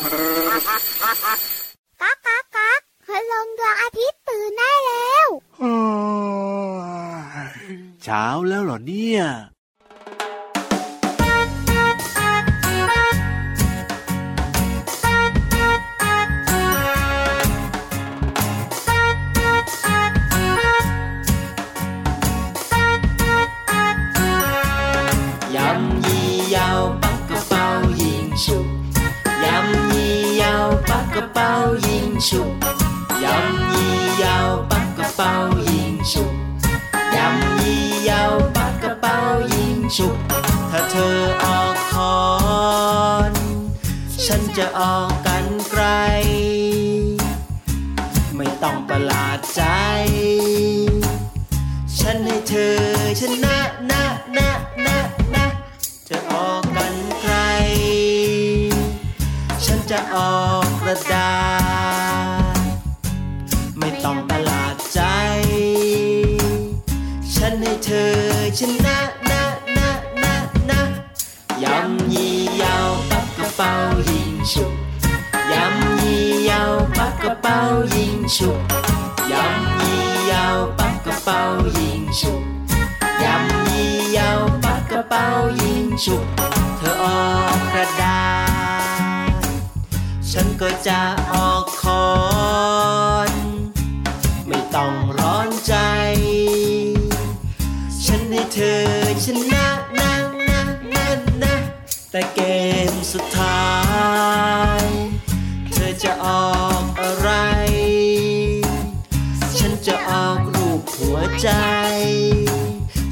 ก๊ากก๊ากก๊ากพลงดวงอาทิตย์ตื่นได้แล้วเช้าแล้วเหรอเนี่ย 現熟。ถ้าเธอออกคอน ฉันจะออกกันไกล ไม่ต้องประหลาดใจ ฉันให้เธอชนะนะนะนะนะจะออกกันใครฉันจะออกกระดาษ ฉุกยำยี่ยาวปักกระเป๋ายิงฉุกยำยี่ยาวปักกระเป๋ายิงฉุกเธอออกกระดาษฉันก็จะออกคอนไม่ต้องร้อนใจ ฉันให้เธอชนะนะนะนะนะแต่เกมสุดท้าย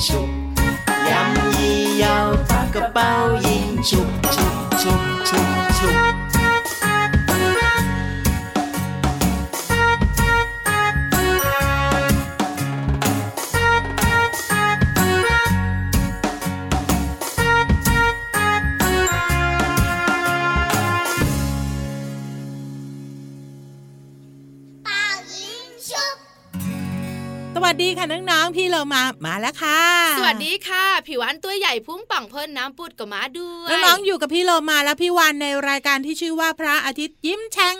ยิงฉุกยำยี่ยาวปักก วัสดีค่ะน้องๆพี่เรามามาแล้วค่ะ สวัสดีค่ะผิวอันตัวใหญ่พุ่งป่องพ่นน้ำปุดกับม้าด้วยน้องๆอยู่กับพี่โลมาและพี่วันในรายการที่ชื่อว่าพระอาทิตย์ยิ้มแฉ่ง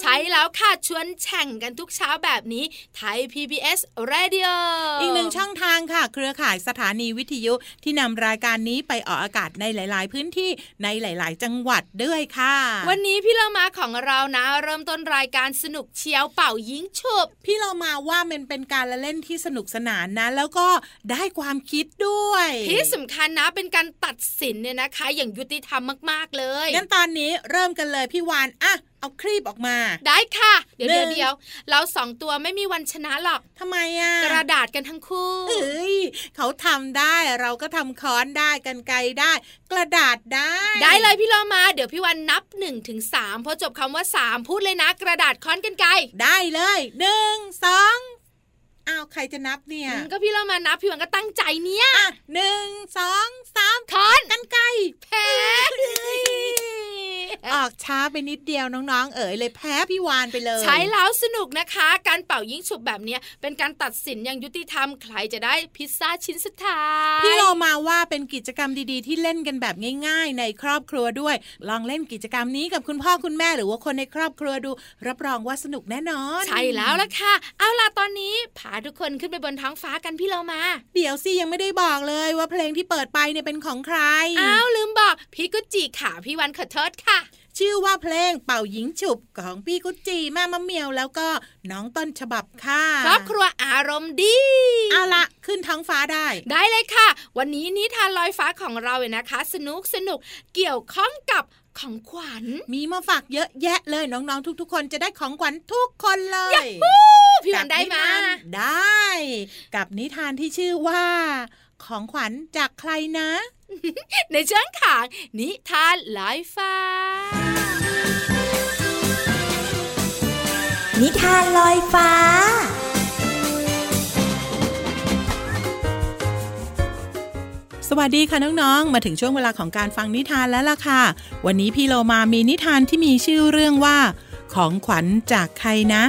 ใช้แล้วค่ะชวนแข่งกันทุกเช้าแบบนี้ไทย PBS Radio อีกหนึ่งช่องทางค่ะ เครือข่ายสถานีวิทยุที่นำรายการนี้ไปออกอากาศในหลาย ๆ พื้นที่ในหลาย ๆ จังหวัดด้วยค่ะ วันนี้พี่เรามาของเรานะ เริ่มต้นรายการสนุกเชียวเป่ายิงฉุบพี่เรามาว่ามันเป็นการละเล่นที่สนุกสนานนะ แล้วก็ได้ความคิดด้วยที่สำคัญนะเป็นการตัดสินเนี่ยนะคะ อย่างยุติธรรมมาก ๆ เลยงั้นตอนนี้เริ่มกันเลยพี่วานอะเอาครีบออกมา ได้ค่ะ เดี๋ยวหนึ่เดี๋ยวงเดี๋ยวเราสองตัวไม่มีวันชนะหรอกทำไมอะกระดาษกันทั้งคู่เอ้ยเขาทำได้เราก็ทำค้อนได้กันไกรได้ กระดาษได้ ได้เลยพี่เรามา เดี๋ยวพี่วันนับ1นถึงสพอจบคำว่า 3 พูดเลยนะ กระดาษค้อนกันไกรได้เลยหนึ่งสองอ้าวใครจะนับเนี่ยอืมก็พี่เรามานับพี่วันก็ตั้งใจเนี่ยอะหนึ่งสองสามค้อนกันไกรแพ้ ออกอกช้าไปนิดเดียวน้องๆ เอ๋ยเลยแพ้พี่วานไปเลย ใช้แล้วสนุกนะคะ การเป่ายิงฉุบแบบเนี้ยเป็นการตัดสินอย่างยุติธรรมใครจะได้พิซซ่าชิ้นสุดท้ายพี่โลมาว่าเป็นกิจกรรมดีๆ ที่เล่นกันแบบง่าย ๆ ในครอบครัวด้วย ลองเล่นกิจกรรมนี้กับคุณพ่อคุณแม่หรือว่าคนในครอบครัวดู รับรองว่าสนุกแน่นอน ใช่แล้วล่ะค่ะ เอาล่ะตอนนี้พาทุกคนขึ้นไปบนท้องฟ้ากันพี่เรามา เดี๋ยวสิยังไม่ได้บอกเลยว่าเพลงที่เปิดไปเนี่ยเป็นของใครอ้าวลืมบอกพี่กุจิค่ะพี่วันขอโทษค่ะ ชื่อว่าเพลงเป่าหญิงฉุบของพี่กุจจีแม่มะเมียวแล้วก็น้องต้นฉบับค่ะครอบครัวอารมณ์ดีเอาละขึ้นท้องฟ้าได้ ได้เลยค่ะ วันนี้นิทานลอยฟ้าของเราเนี่ยนะคะ สนุกสนุกเกี่ยวข้องกับของขวัญมีมาฝากเยอะแยะเลยน้องๆ ทุกๆ คนจะได้ของขวัญทุกคนเลยพี่วันได้มากับนิทนได้ กับนิทานที่ชื่อว่า ของขวัญจากใครนะ ในช่วงขางนิทานลอยฟ้า นิทานลอยฟ้า สวัสดีค่ะน้องๆ มาถึงช่วงเวลาของการฟังนิทานแล้วล่ะค่ะ วันนี้พี่โลมามีนิทานที่มีชื่อเรื่องว่า ของขวัญจากใครนะ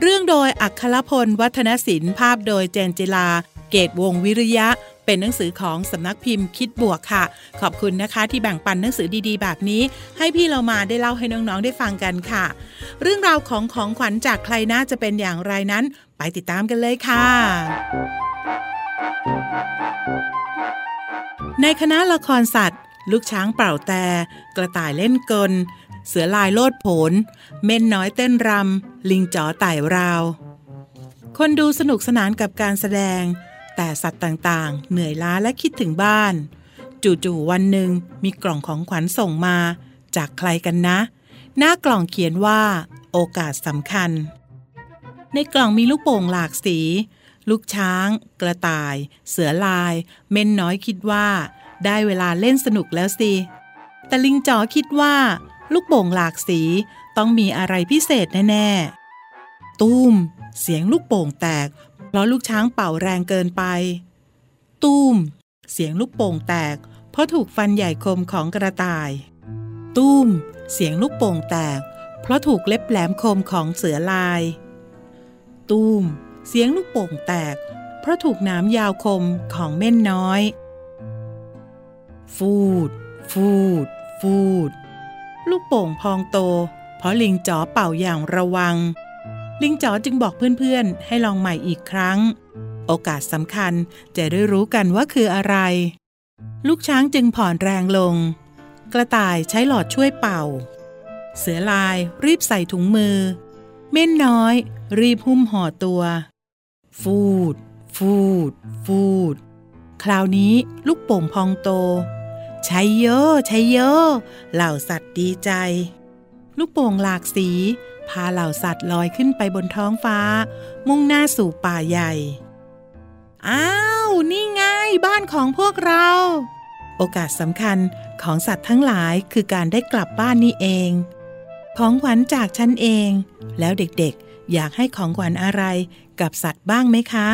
เรื่องโดยอัครพลวัฒนศิลป์ภาพโดยเจนจิลา เกตวงวิริยะ เป็นหนังสือของสำนักพิมพ์คิดบวกค่ะ ขอบคุณนะคะที่แบ่งปันหนังสือดีๆ แบบนี้ ให้พี่เรามาได้เล่าให้น้องๆได้ฟังกันค่ะ เรื่องราวของของขวัญจากใครน่าจะเป็นอย่างไรนั้น ไปติดตามกันเลยค่ะในคณะละครสัตว์ ลูกช้างเป่าแต่ กระต่ายเล่นกล เสือลายโลดโผน เม่นน้อยเต้นรำ ลิงจ๋อไต่ราว คนดูสนุกสนานกับการแสดง แต่สัตว์ต่างๆ เหนื่อยล้าและคิดถึงบ้าน จู่ๆวันหนึ่งมีกล่องของขวัญส่งมา จากใครกันนะ หน้ากล่องเขียนว่า โอกาสสำคัญ ในกล่องมีลูกโป่งหลากสี ลูกช้าง กระต่าย เสือลาย เม่นน้อยคิดว่า ได้เวลาเล่นสนุกแล้วสิ แต่ลิงจ๋อคิดว่า ลูกโป่งหลากสีต้องมีอะไรพิเศษแน่ๆตุ้มเสียงลูกโป่งแตก เพราะลูกช้างเป่าแรงเกินไปตุ้มเสียงลูกโป่งแตก เพราะถูกฟันใหญ่คมของกระต่ายตุ้มเสียงลูกโป่งแตก เพราะถูกเล็บแหลมคมของเสือลายตุ้มเสียงลูกโป่งแตก เพราะถูกน้ำยาวคมของเม่นน้อย ฟูด ฟูด ฟูด ลูกโป่งพองโต เพราะลิงจ๋อเป่าอย่างระวัง ลิงจ๋อจึงบอกเพื่อนๆ ให้ลองใหม่อีกครั้ง โอกาสสำคัญจะได้รู้กันว่าคืออะไร ลูกช้างจึงผ่อนแรงลง กระต่ายใช้หลอดช่วยเป่า เสือลายรีบใส่ถุงมือ เม่นน้อย รีบหุ้มห่อตัว ฟูด ฟูด ฟูด คราวนี้ลูกโป่งพองโตใช้เยอะใช้เยอะเหล่าสัตว์ดีใจ ลูกโป่งหลากสี พาเหล่าสัตว์ลอยขึ้นไปบนท้องฟ้า มุ่งหน้าสู่ป่าใหญ่ อ้าว นี่ไงบ้านของพวกเรา โอกาสสำคัญของสัตว์ทั้งหลายคือการได้กลับบ้านนี่เอง ของขวัญจากฉันเอง แล้วเด็กๆ อยากให้ของขวัญอะไรกับสัตว์บ้างไหมคะ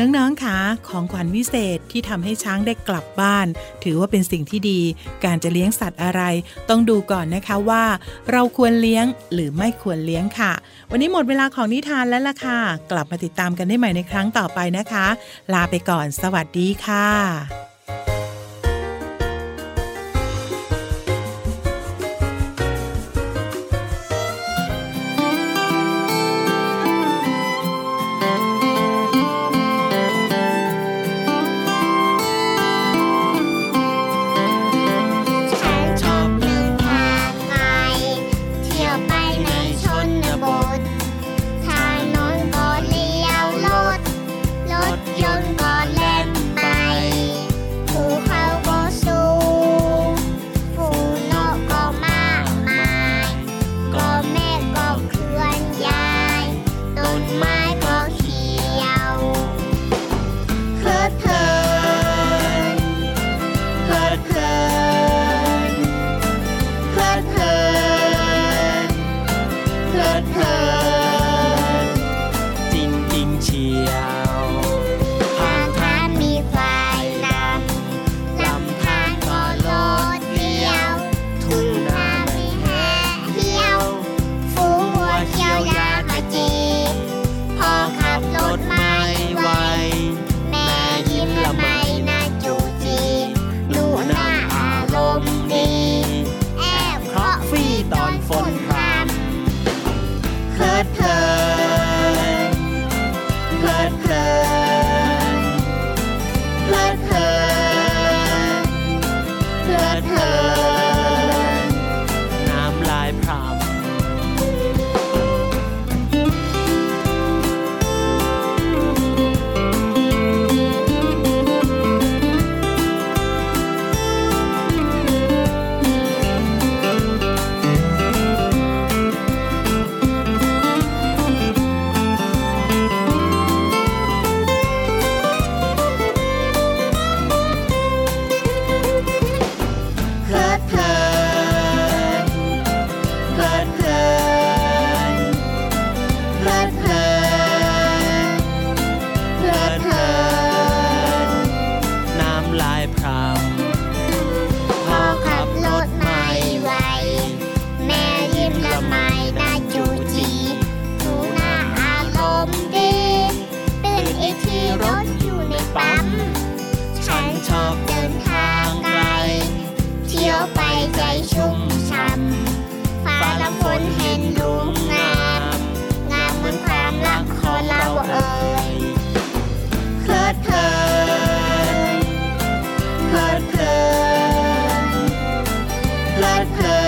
น้องๆคะของขวัญวิเศษที่ทำให้ช้างได้กลับบ้าน ถือว่าเป็นสิ่งที่ดี การจะเลี้ยงสัตว์อะไร ต้องดูก่อนนะคะว่า เราควรเลี้ยงหรือไม่ควรเลี้ยงค่ะ วันนี้หมดเวลาของนิทานแล้วล่ะค่ะ กลับมาติดตามกันได้ใหม่ในครั้งต่อไปนะคะ ลาไปก่อน สวัสดีค่ะ blood, blood.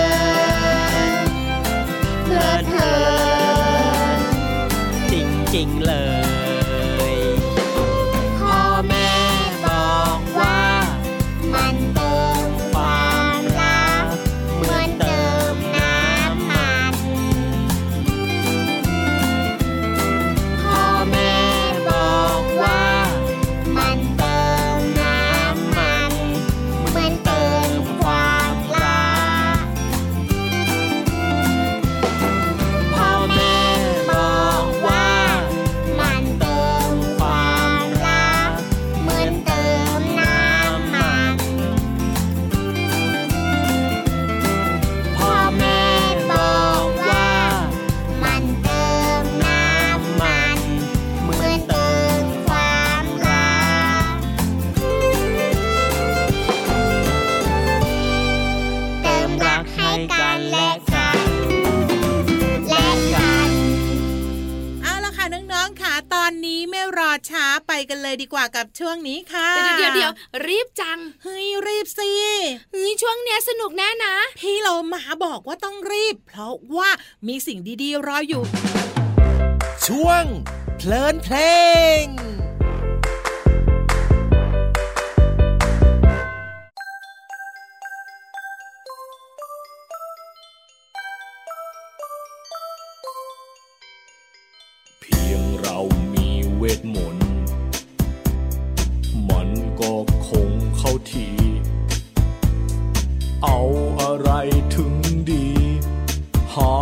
กันเลยดีกว่ากับช่วงนี้ค่ะเดี๋ยวเดี๋ยวเดี๋ยวรีบจัง เฮ้ยรีบสิเฮ้ยช่วงเนี้ยสนุกแน่นะ พี่เรามาบอกว่าต้องรีบ เพราะว่ามีสิ่งดีๆรออยู่ ช่วงเพลินเพลง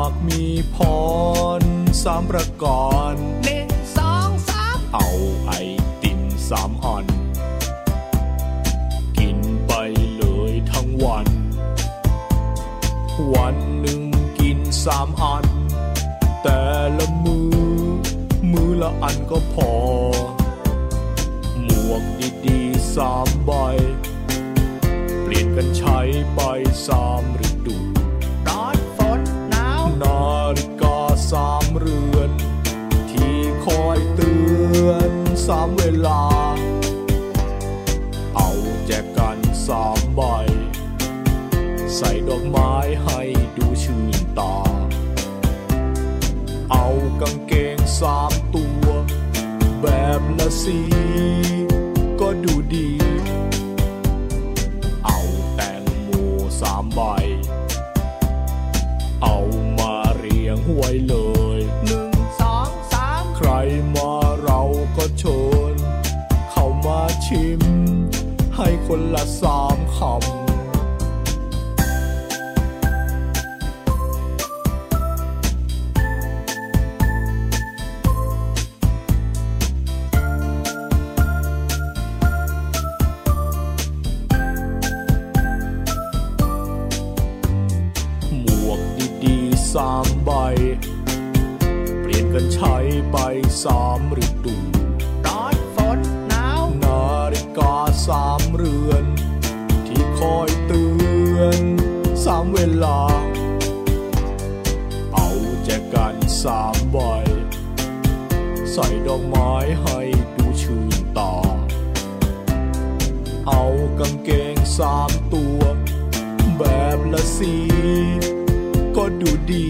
ากมีพรสามประการหนึ่งสองสามเอาไอติมสามอัน กินไปเลยทั้งวัน วันหนึ่งกินสามอัน แต่ละมือ มือละอันก็พอ หมวกดีๆสามใบ เปลี่ยนกันใช้ไปสามฤดูร้ นาฬิกาสามเรือน ที่คอยเตือนสามเวลา เอาแจกันสามใบ ใส่ดอกไม้ให้ดูชื่นตา เอากางเกงสามตัว แบบละสี สามใบใส่ดอกไม้ให้ดูชื่นตา เอากางเกงสามตัว แบบละสีก็ดูดี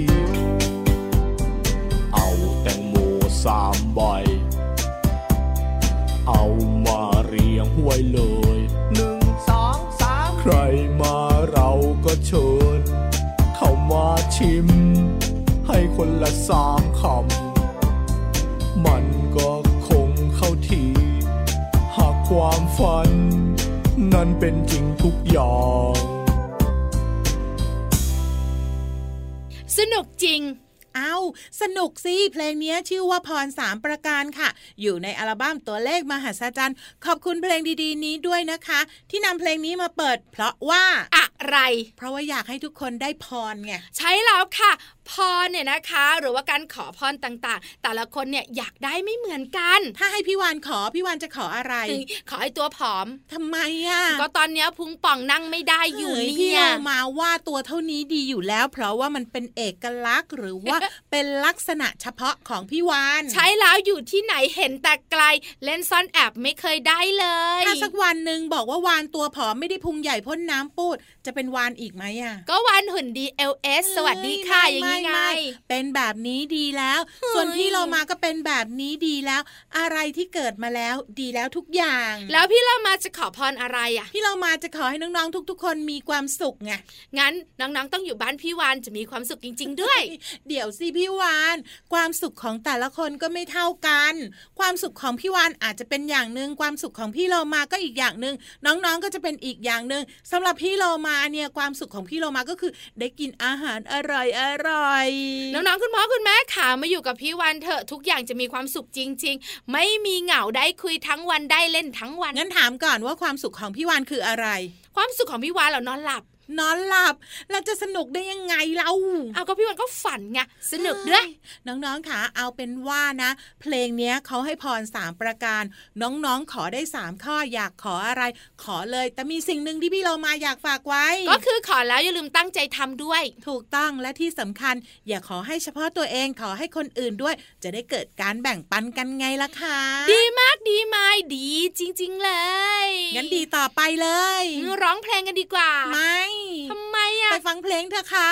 เอาแตงโมสามใบ คนละสามคำ มันก็คงเข้าทีหากความฝัน นั้นเป็นจริงทุกอย่าง สนุกจริงเอาสนุกสิเพลงนี้ชื่อว่าพรสามประการค่ะ อยู่ในอัลบั้มตัวเลขมหัศจรรย์ ขอบคุณเพลงดีๆ นี้ด้วยนะคะ ที่นำเพลงนี้มาเปิด เพราะว่าอะไร เพราะว่าอยากให้ทุกคนได้พรไงใช้แล้วค่ะ พรเนี่ยนะคะ หรือว่าการขอพรต่างๆ แต่ละคนเนี่ยอยากได้ไม่เหมือนกัน ถ้าให้พี่วานขอพี่วานจะขออะไร ขอให้ตัวผอมทำไมอะก็ตอนเนี้ยพุงป่องนั่งไม่ได้อยู่เฮ้พี่เนี่ยเรามาว่าตัวเท่านี้ดีอยู่แล้ว เพราะว่ามันเป็นเอกลักษณ์หรือว่าเป็นลักษณะเฉพาะของพี่วานใช้แล้วอยู่ที่ไหนเห็นแต่ไกล เล่นซ่อนแอบไม่เคยได้เลยถ้าสักวันหนึ่งบอกว่าวานตัวผอมไม่ได้พุงใหญ่พ่นน้ำปูดจะเป็นวานอีกไหมอะก็วันหุ่นดี LS สวัสดีค่ะอย่างนี้ไงม่ม่เป็นแบบนี้ดีแล้ว ส่วนพี่เรามาก็เป็นแบบนี้ดีแล้ว อะไรที่เกิดมาแล้วดีแล้วทุกอย่าง แล้วพี่เรามาจะขอพรอะไรอะ พี่เรามาจะขอให้น้องๆทุก ๆ คนมีความสุขไงงั้นน้องๆต้องอยู่บ้านพี่วานจะมีความสุขจริง ๆ ด้วย เดี๋ยวสิพี่วานความสุขของแต่ละคนก็ไม่เท่ากัน ความสุขของพี่วานอาจจะเป็นอย่างหนึ่งความสุขของพี่เรามาก็อีกอย่างหนึ่งน้องๆก็จะเป็นอีกอย่างหนึ่งสำหรับพี่เรามาเนี่ยความสุขของพี่เรามาก็คือ ได้กินอาหารอร่อยอร่อยน้องๆคุณพ่อคุณแม่ขามาอยู่กับพี่วานเถอะทุกอย่างจะมีความสุขจริง ๆ ไม่มีเหงาได้คุยทั้งวันได้เล่นทั้งวันงั้นถามก่อนว่าความสุขของพี่วานคืออะไร ความสุขของพี่วานเหรานอนหลับ นอนหลับแล้วจะสนุกได้ยังไงเราเอาก็พี่วันก็ฝันไงสนุกด้วยน้องๆค่ะเอาเป็นว่านะ เพลงเนี้ยเขาให้พรสามประการ น้องๆขอได้สามข้ออยากขออะไร ขอเลย แต่มีสิ่งหนึ่งที่พี่เรามาอยากฝากไว้ ก็คือขอแล้วอย่าลืมตั้งใจทำด้วย ถูกต้องและที่สำคัญ อย่าขอให้เฉพาะตัวเองขอให้คนอื่นด้วย จะได้เกิดการแบ่งปันกันไงล่ะคะดีมากดีไหมดีจริง ๆ เลยงั้นดีต่อไปเลย ร้องเพลงกันดีกว่าไม่ทำไม อะไปฟังเพลงเถอะค่ะ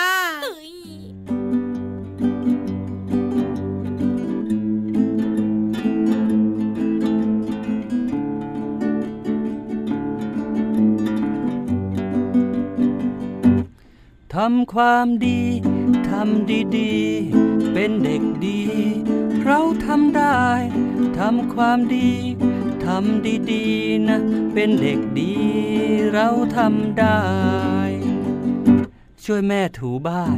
ทำความดี ทำดีๆ เป็นเด็กดี เราทำได้ ทำความดี ทำดีๆ นะ เป็นเด็กดี เราทำได้ ช่วยแม่ถูบ้าน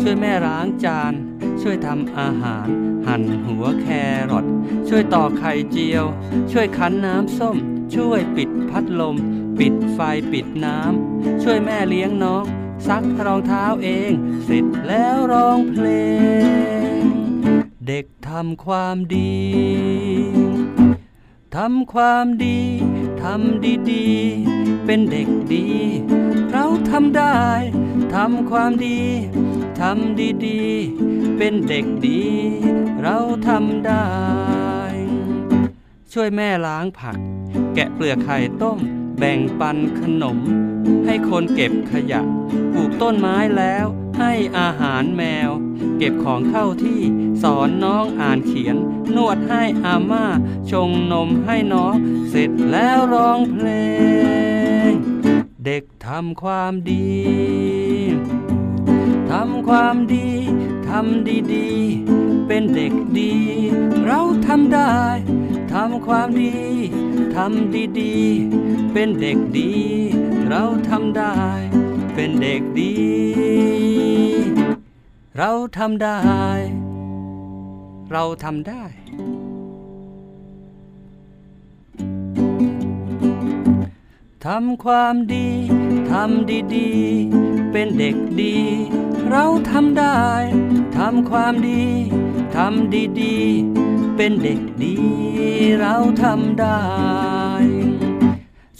ช่วยแม่ล้างจาน ช่วยทำอาหาร หั่นหัวแครอทช่วยต่อไข่เจียว ช่วยคั้นน้ำส้ม ช่วยปิดพัดลม ปิดไฟปิดน้ำ ช่วยแม่เลี้ยงน้อง ซักรองเท้าเอง เสร็จแล้วร้องเพลง เด็กทำความดีทำความดีทำดีๆ เป็นเด็กดี เราทำได้ ทำความดี ทำดีๆ เป็นเด็กดี เราทำได้ ช่วยแม่ล้างผัก แกะเปลือกไข่ต้ม แบ่งปันขนม ให้คนเก็บขยะ ปลูกต้นไม้แล้ว ให้อาหารแมว เก็บของเข้าที่ สอนน้องอ่านเขียน นวดให้อาม่า ชงนมให้น้อง เสร็จแล้วร้องเพลง เด็กทำความดี ทำความดี ทำดีๆ เป็นเด็กดี เราทำได้ ทำความดี ทำดีๆ เป็นเด็กดี เราทำได้ เป็นเด็กดี เราทำได้ เราทำได้ ทำความดี ทำดีๆ เป็นเด็กดี เราทำได้ ทำความดี ทำดีๆ เป็นเด็กดี เราทำได้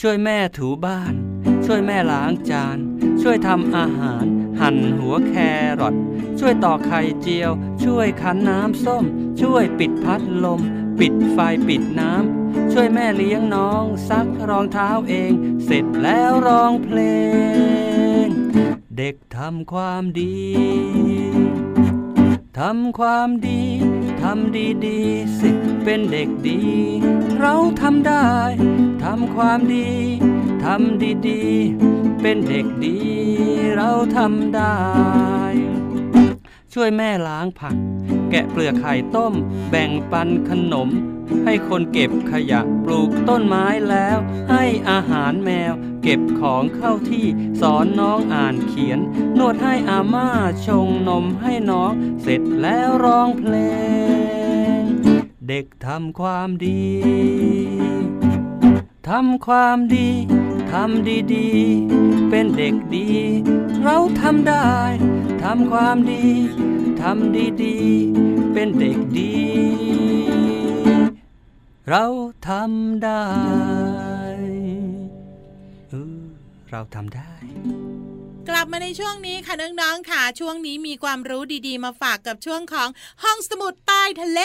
ช่วยแม่ถูบ้าน ช่วยแม่ล้างจาน ช่วยทำอาหาร หั่นหัวแครอทช่วยต่อไข่เจียว ช่วยคั้นน้ำส้ม ช่วยปิดพัดลม ปิดไฟปิดน้ำ ช่วยแม่เลี้ยงน้อง ซักรองเท้าเอง เสร็จแล้วร้องเพลง เด็กทำความดี ทำความดี ทำดีๆสิ เป็นเด็กดี เราทำได้ ทำความดี ทำดีๆเป็นเด็กดี เราทำได้ ช่วยแม่ล้างผัก แกะเปลือกไข่ต้ม แบ่งปันขนม ให้คนเก็บขยะปลูกต้นไม้แล้ว ให้อาหารแมว เก็บของเข้าที่สอนน้องอ่านเขียน นวดให้อาม่าชงนมให้น้อง เสร็จแล้วร้องเพลง เด็กทำความดีทำความดี ทำดีๆ เป็นเด็กดี เราทำได้ ทำความดี ทำดีๆ เป็นเด็กดี เราทำได้เออเราทำได้กลับมาในช่วงนี้ค่ะน้องๆค่ะ ช่วงนี้มีความรู้ดีๆ มาฝากกับช่วงของห้องสมุดใต้ทะเล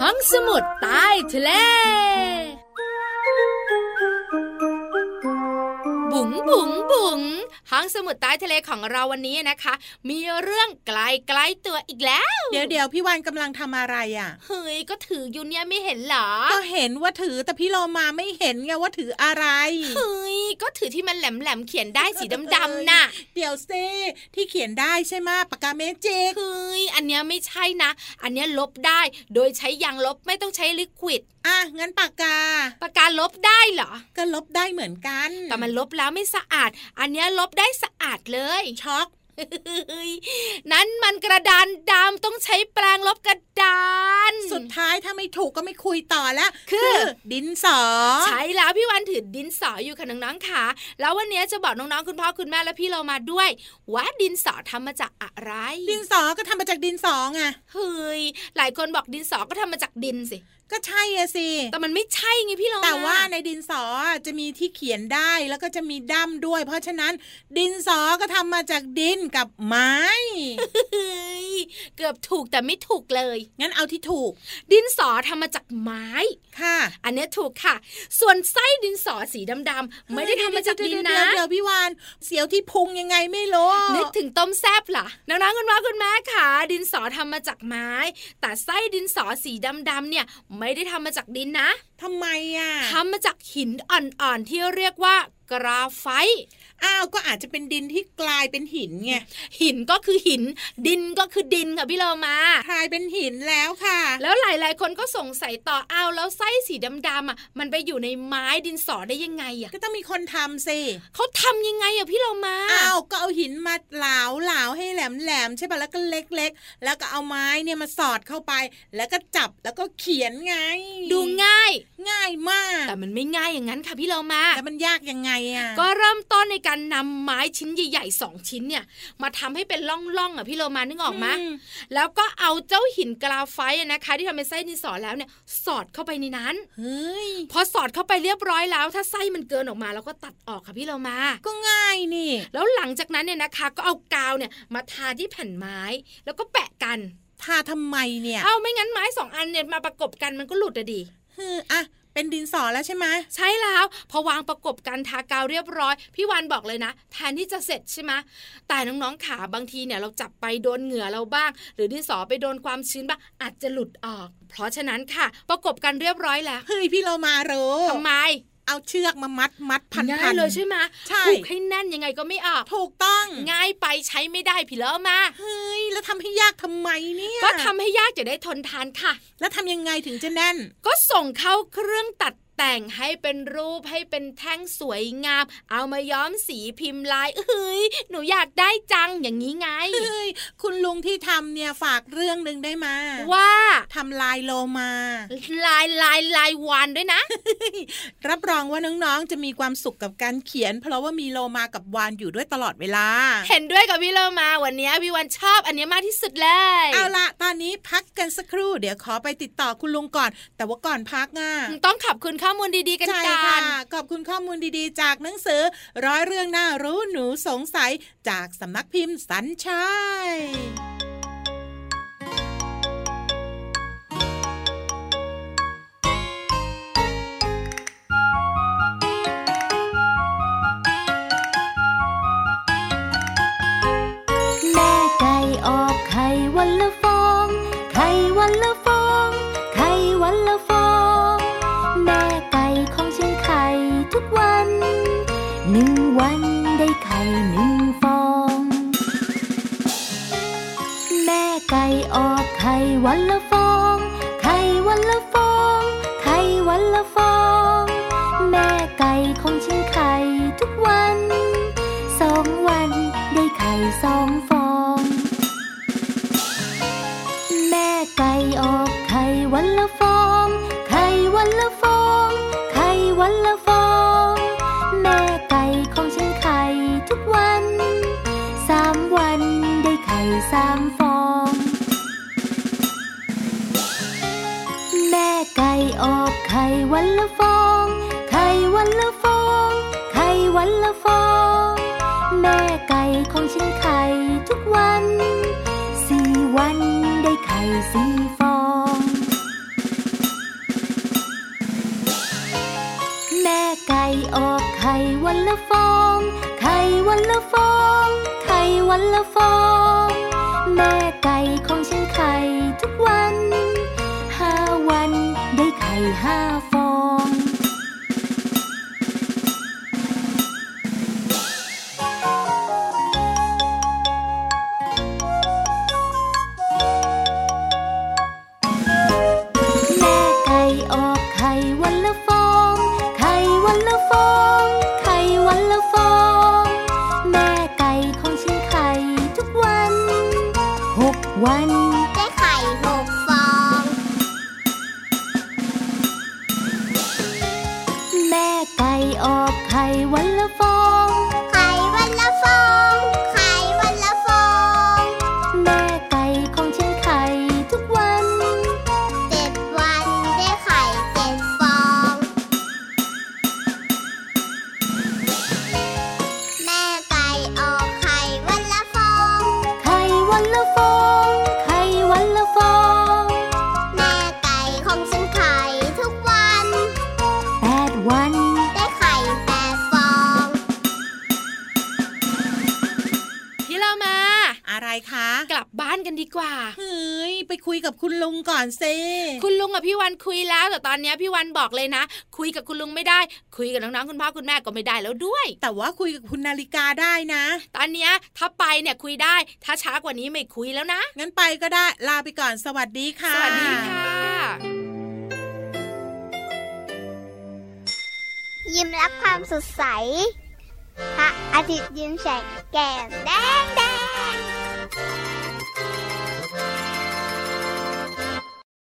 ห้องสมุดใต้ทะเล บุ๋งบุ๋งบุ๋งห้องสมุดใต้ทะเลของเราวันนี้นะคะ มีเรื่องไกลไกลๆตัวอีกแล้ว เดี๋ยวเดี๋ยวพี่วันกำลังทำอะไรอะ เฮ้ยก็ถืออยู่เนี่ยไม่เห็นเหรอ ก็เห็นว่าถือแต่พี่โลมาไม่เห็นไงว่าถืออะไร เฮ้ยก็ถือที่มันแหลมๆเขียนได้สีดำๆน่ะ เดี๋ยวซิที่เขียนได้ใช่ไหมปากกาเมจิกเฮ้ยอันเนี้ยไม่ใช่นะ อันเนี้ยลบได้ โดยใช้ยางลบไม่ต้องใช้ลิควิดอะงั้นปากกา ปากกาลบได้เหรอ ก็ลบได้เหมือนกัน แต่มันลบแล้วไม่สะอาด อันเนี้ยลบได้สะอาดเลยช็อกนั้นมันกระดานดำต้องใช้แปรงลบกระดาน สุดท้ายถ้าไม่ถูกก็ไม่คุยต่อแล้ว คือ ดินสอ ใช่แล้วพี่วันถือดินสออยู่ค่ะน้องๆค่ะ แล้ววันนี้จะบอกน้องๆคุณพ่อคุณแม่และพี่เรามาด้วย ว่าดินสอทำมาจากอะไร ดินสอก็ทำมาจากดินสอไงเฮ้ยหลายคนบอกดินสอก็ทำมาจากดินสิ ก็ใช่อะสิแต่มันไม่ใช่ไงพี่เราแต่ว่าในดินสอจะมีที่เขียนได้แล้วก็จะมีด้ามด้วย เพราะฉะนั้นดินสอก็ทำมาจากดินกับไม้เฮ้ยเกือบถูกแต่ไม่ถูกเลย งั้นเอาที่ถูก ดินสอทำมาจากไม้ค่ะ อันเนี้ยถูกค่ะ ส่วนไส้ดินสอสีดำๆไม่ได้ทำมาจากดินนะเดี๋ยวเดี๋ยวพี่วานเสียวที่พุงยังไงไม่รู้นึกถึงต้มแซบล่ะน้องๆคุณพ่อคุณแม่ค่ะดินสอทำมาจากไม้ แต่ไส้ดินสอสีดำๆเนี่ยไม่ได้ทำมาจากดินนะทำไมอะทำมาจากหินอ่อนๆที่เรียกว่ากราไฟต์ อ้าวก็อาจจะเป็นดินที่กลายเป็นหินไงหินก็คือหิน ดินก็คือดินค่ะพี่เรามากลายเป็นหินแล้วค่ะ แล้วหลาย ๆ คนก็สงสัยต่ออ้าวแล้วไส้สีดำๆอะมันไปอยู่ในไม้ดินสอได้ยังไงอะก็ต้องมีคนทำสิเขาทำยังไงอะพี่เรามาอ้าวก็เอาหินมาเหลาเหลาให้แหลมแหลมๆใช่ป่ะแล้วก็เล็ก ๆ แล้วก็เอาไม้เนี่ยมาสอดเข้าไป แล้วก็จับแล้วก็เขียนไง ดูง่าย ง่ายมาก แต่มันไม่ง่ายอย่างนั้นค่ะพี่เรามาแล้วมันยากยังไงอะก็เริ่มต้นในการนำไม้ชิ้นใหญ่ๆสองชิ้นเนี่ย มาทำให้เป็นล่องๆอะพี่โลมานึกออกไหมอืมแล้วก็เอาเจ้าหินกราไฟต์อะนะคะ ที่ทำเป็นไส้ดินสอแล้วเนี่ยสอดเข้าไปในนั้นเฮ้ยพอสอดเข้าไปเรียบร้อยแล้ว ถ้าไส้มันเกินออกมาเราก็ตัดออกค่ะพี่โลมา ก็ง่ายนี่ แล้วหลังจากนั้นเนี่ยนะคะ ก็เอากาวเนี่ยมาทาที่แผ่นไม้ แล้วก็แปะกันทาทำไมเนี่ย เอาไม่งั้นไม้สองอันเนี่ยมาประกบกันมันก็หลุดอะดิฮึอะ เป็นดินสอแล้วใช่ไหมใช่แล้วพอวางประกบกันทากาวเรียบร้อย พี่วานบอกเลยนะแทนที่จะเสร็จใช่ไหมแต่น้องๆขาบางทีเนี่ยเราจับไปโดนเหงื่อเราบ้าง หรือดินสอไปโดนความชื้นบ้างอาจจะหลุดออก เพราะฉะนั้นค่ะ ประกบกันเรียบร้อยแล้วเฮ้ยพี่เรามารู้ทำไม เอาเชือกมามัดมัดพันง่าพัยนเลยใช่ไหมใช่ผูกให้แน่นยังไงก็ไม่ออกถูกต้องง่ายไปใช้ไม่ได้พี่เลิมาเฮ้ยแล้วทำให้ยากทำไมเนี่ยก็ทำให้ยากจะได้ทนทานค่ะ แล้วทำยังไงถึงจะแน่น ก็ส่งเข้าเครื่องตัด แต่งให้เป็นรูปให้เป็นแท่งสวยงาม เอามาย้อมสีพิมพ์ลายเอ้ยหนูอยากได้จังอย่างนี้ไงเฮ้ยคุณลุงที่ทำเนี่ยฝากเรื่องหนึ่งได้มา ว่าทำลายโลมา ลายลายลายวานด้วยนะ รับรองว่าน้องๆจะมีความสุขกับการเขียน เพราะว่ามีโลมากับวานอยู่ด้วยตลอดเวลา เห็นด้วยกับพี่เรามาวันนี้พี่วันชอบอันนี้มากที่สุดเลยเอาละตอนนี้พักกันสักครู่ เดี๋ยวขอไปติดต่อคุณลุงก่อน แต่ว่าก่อนพักอะต้องขอบคุณข้อมูลดีๆกันกันขอบคุณข้อมูลดีๆ จากหนังสือ ร้อยเรื่องน่ารู้หนูสงสัยจากสำนักพิมพ์สันชัย หนึ่งฟอง แม่ไก่ออกไข่วันละ คุยกับคุณลุงก่อนเซคุณลุงกับพี่วันคุยแล้วแต่ตอนเนี้ยพี่วันบอกเลยนะ คุยกับคุณลุงไม่ได้ คุยกับน้องๆคุณพ่อคุณแม่ก็ไม่ได้แล้วด้วย แต่ว่าคุยกับคุณนาฬิกาได้นะ ตอนเนี้ยถ้าไปเนี่ยคุยได้ ถ้าช้ากว่านี้ไม่คุยแล้วนะ งั้นไปก็ได้ลาไปก่อนสวัสดีค่ะ สวัสดีค่ะ ยิ้มรับความสดใสพระอาทิตย์ยิ้มแฉกแก้มแดงแด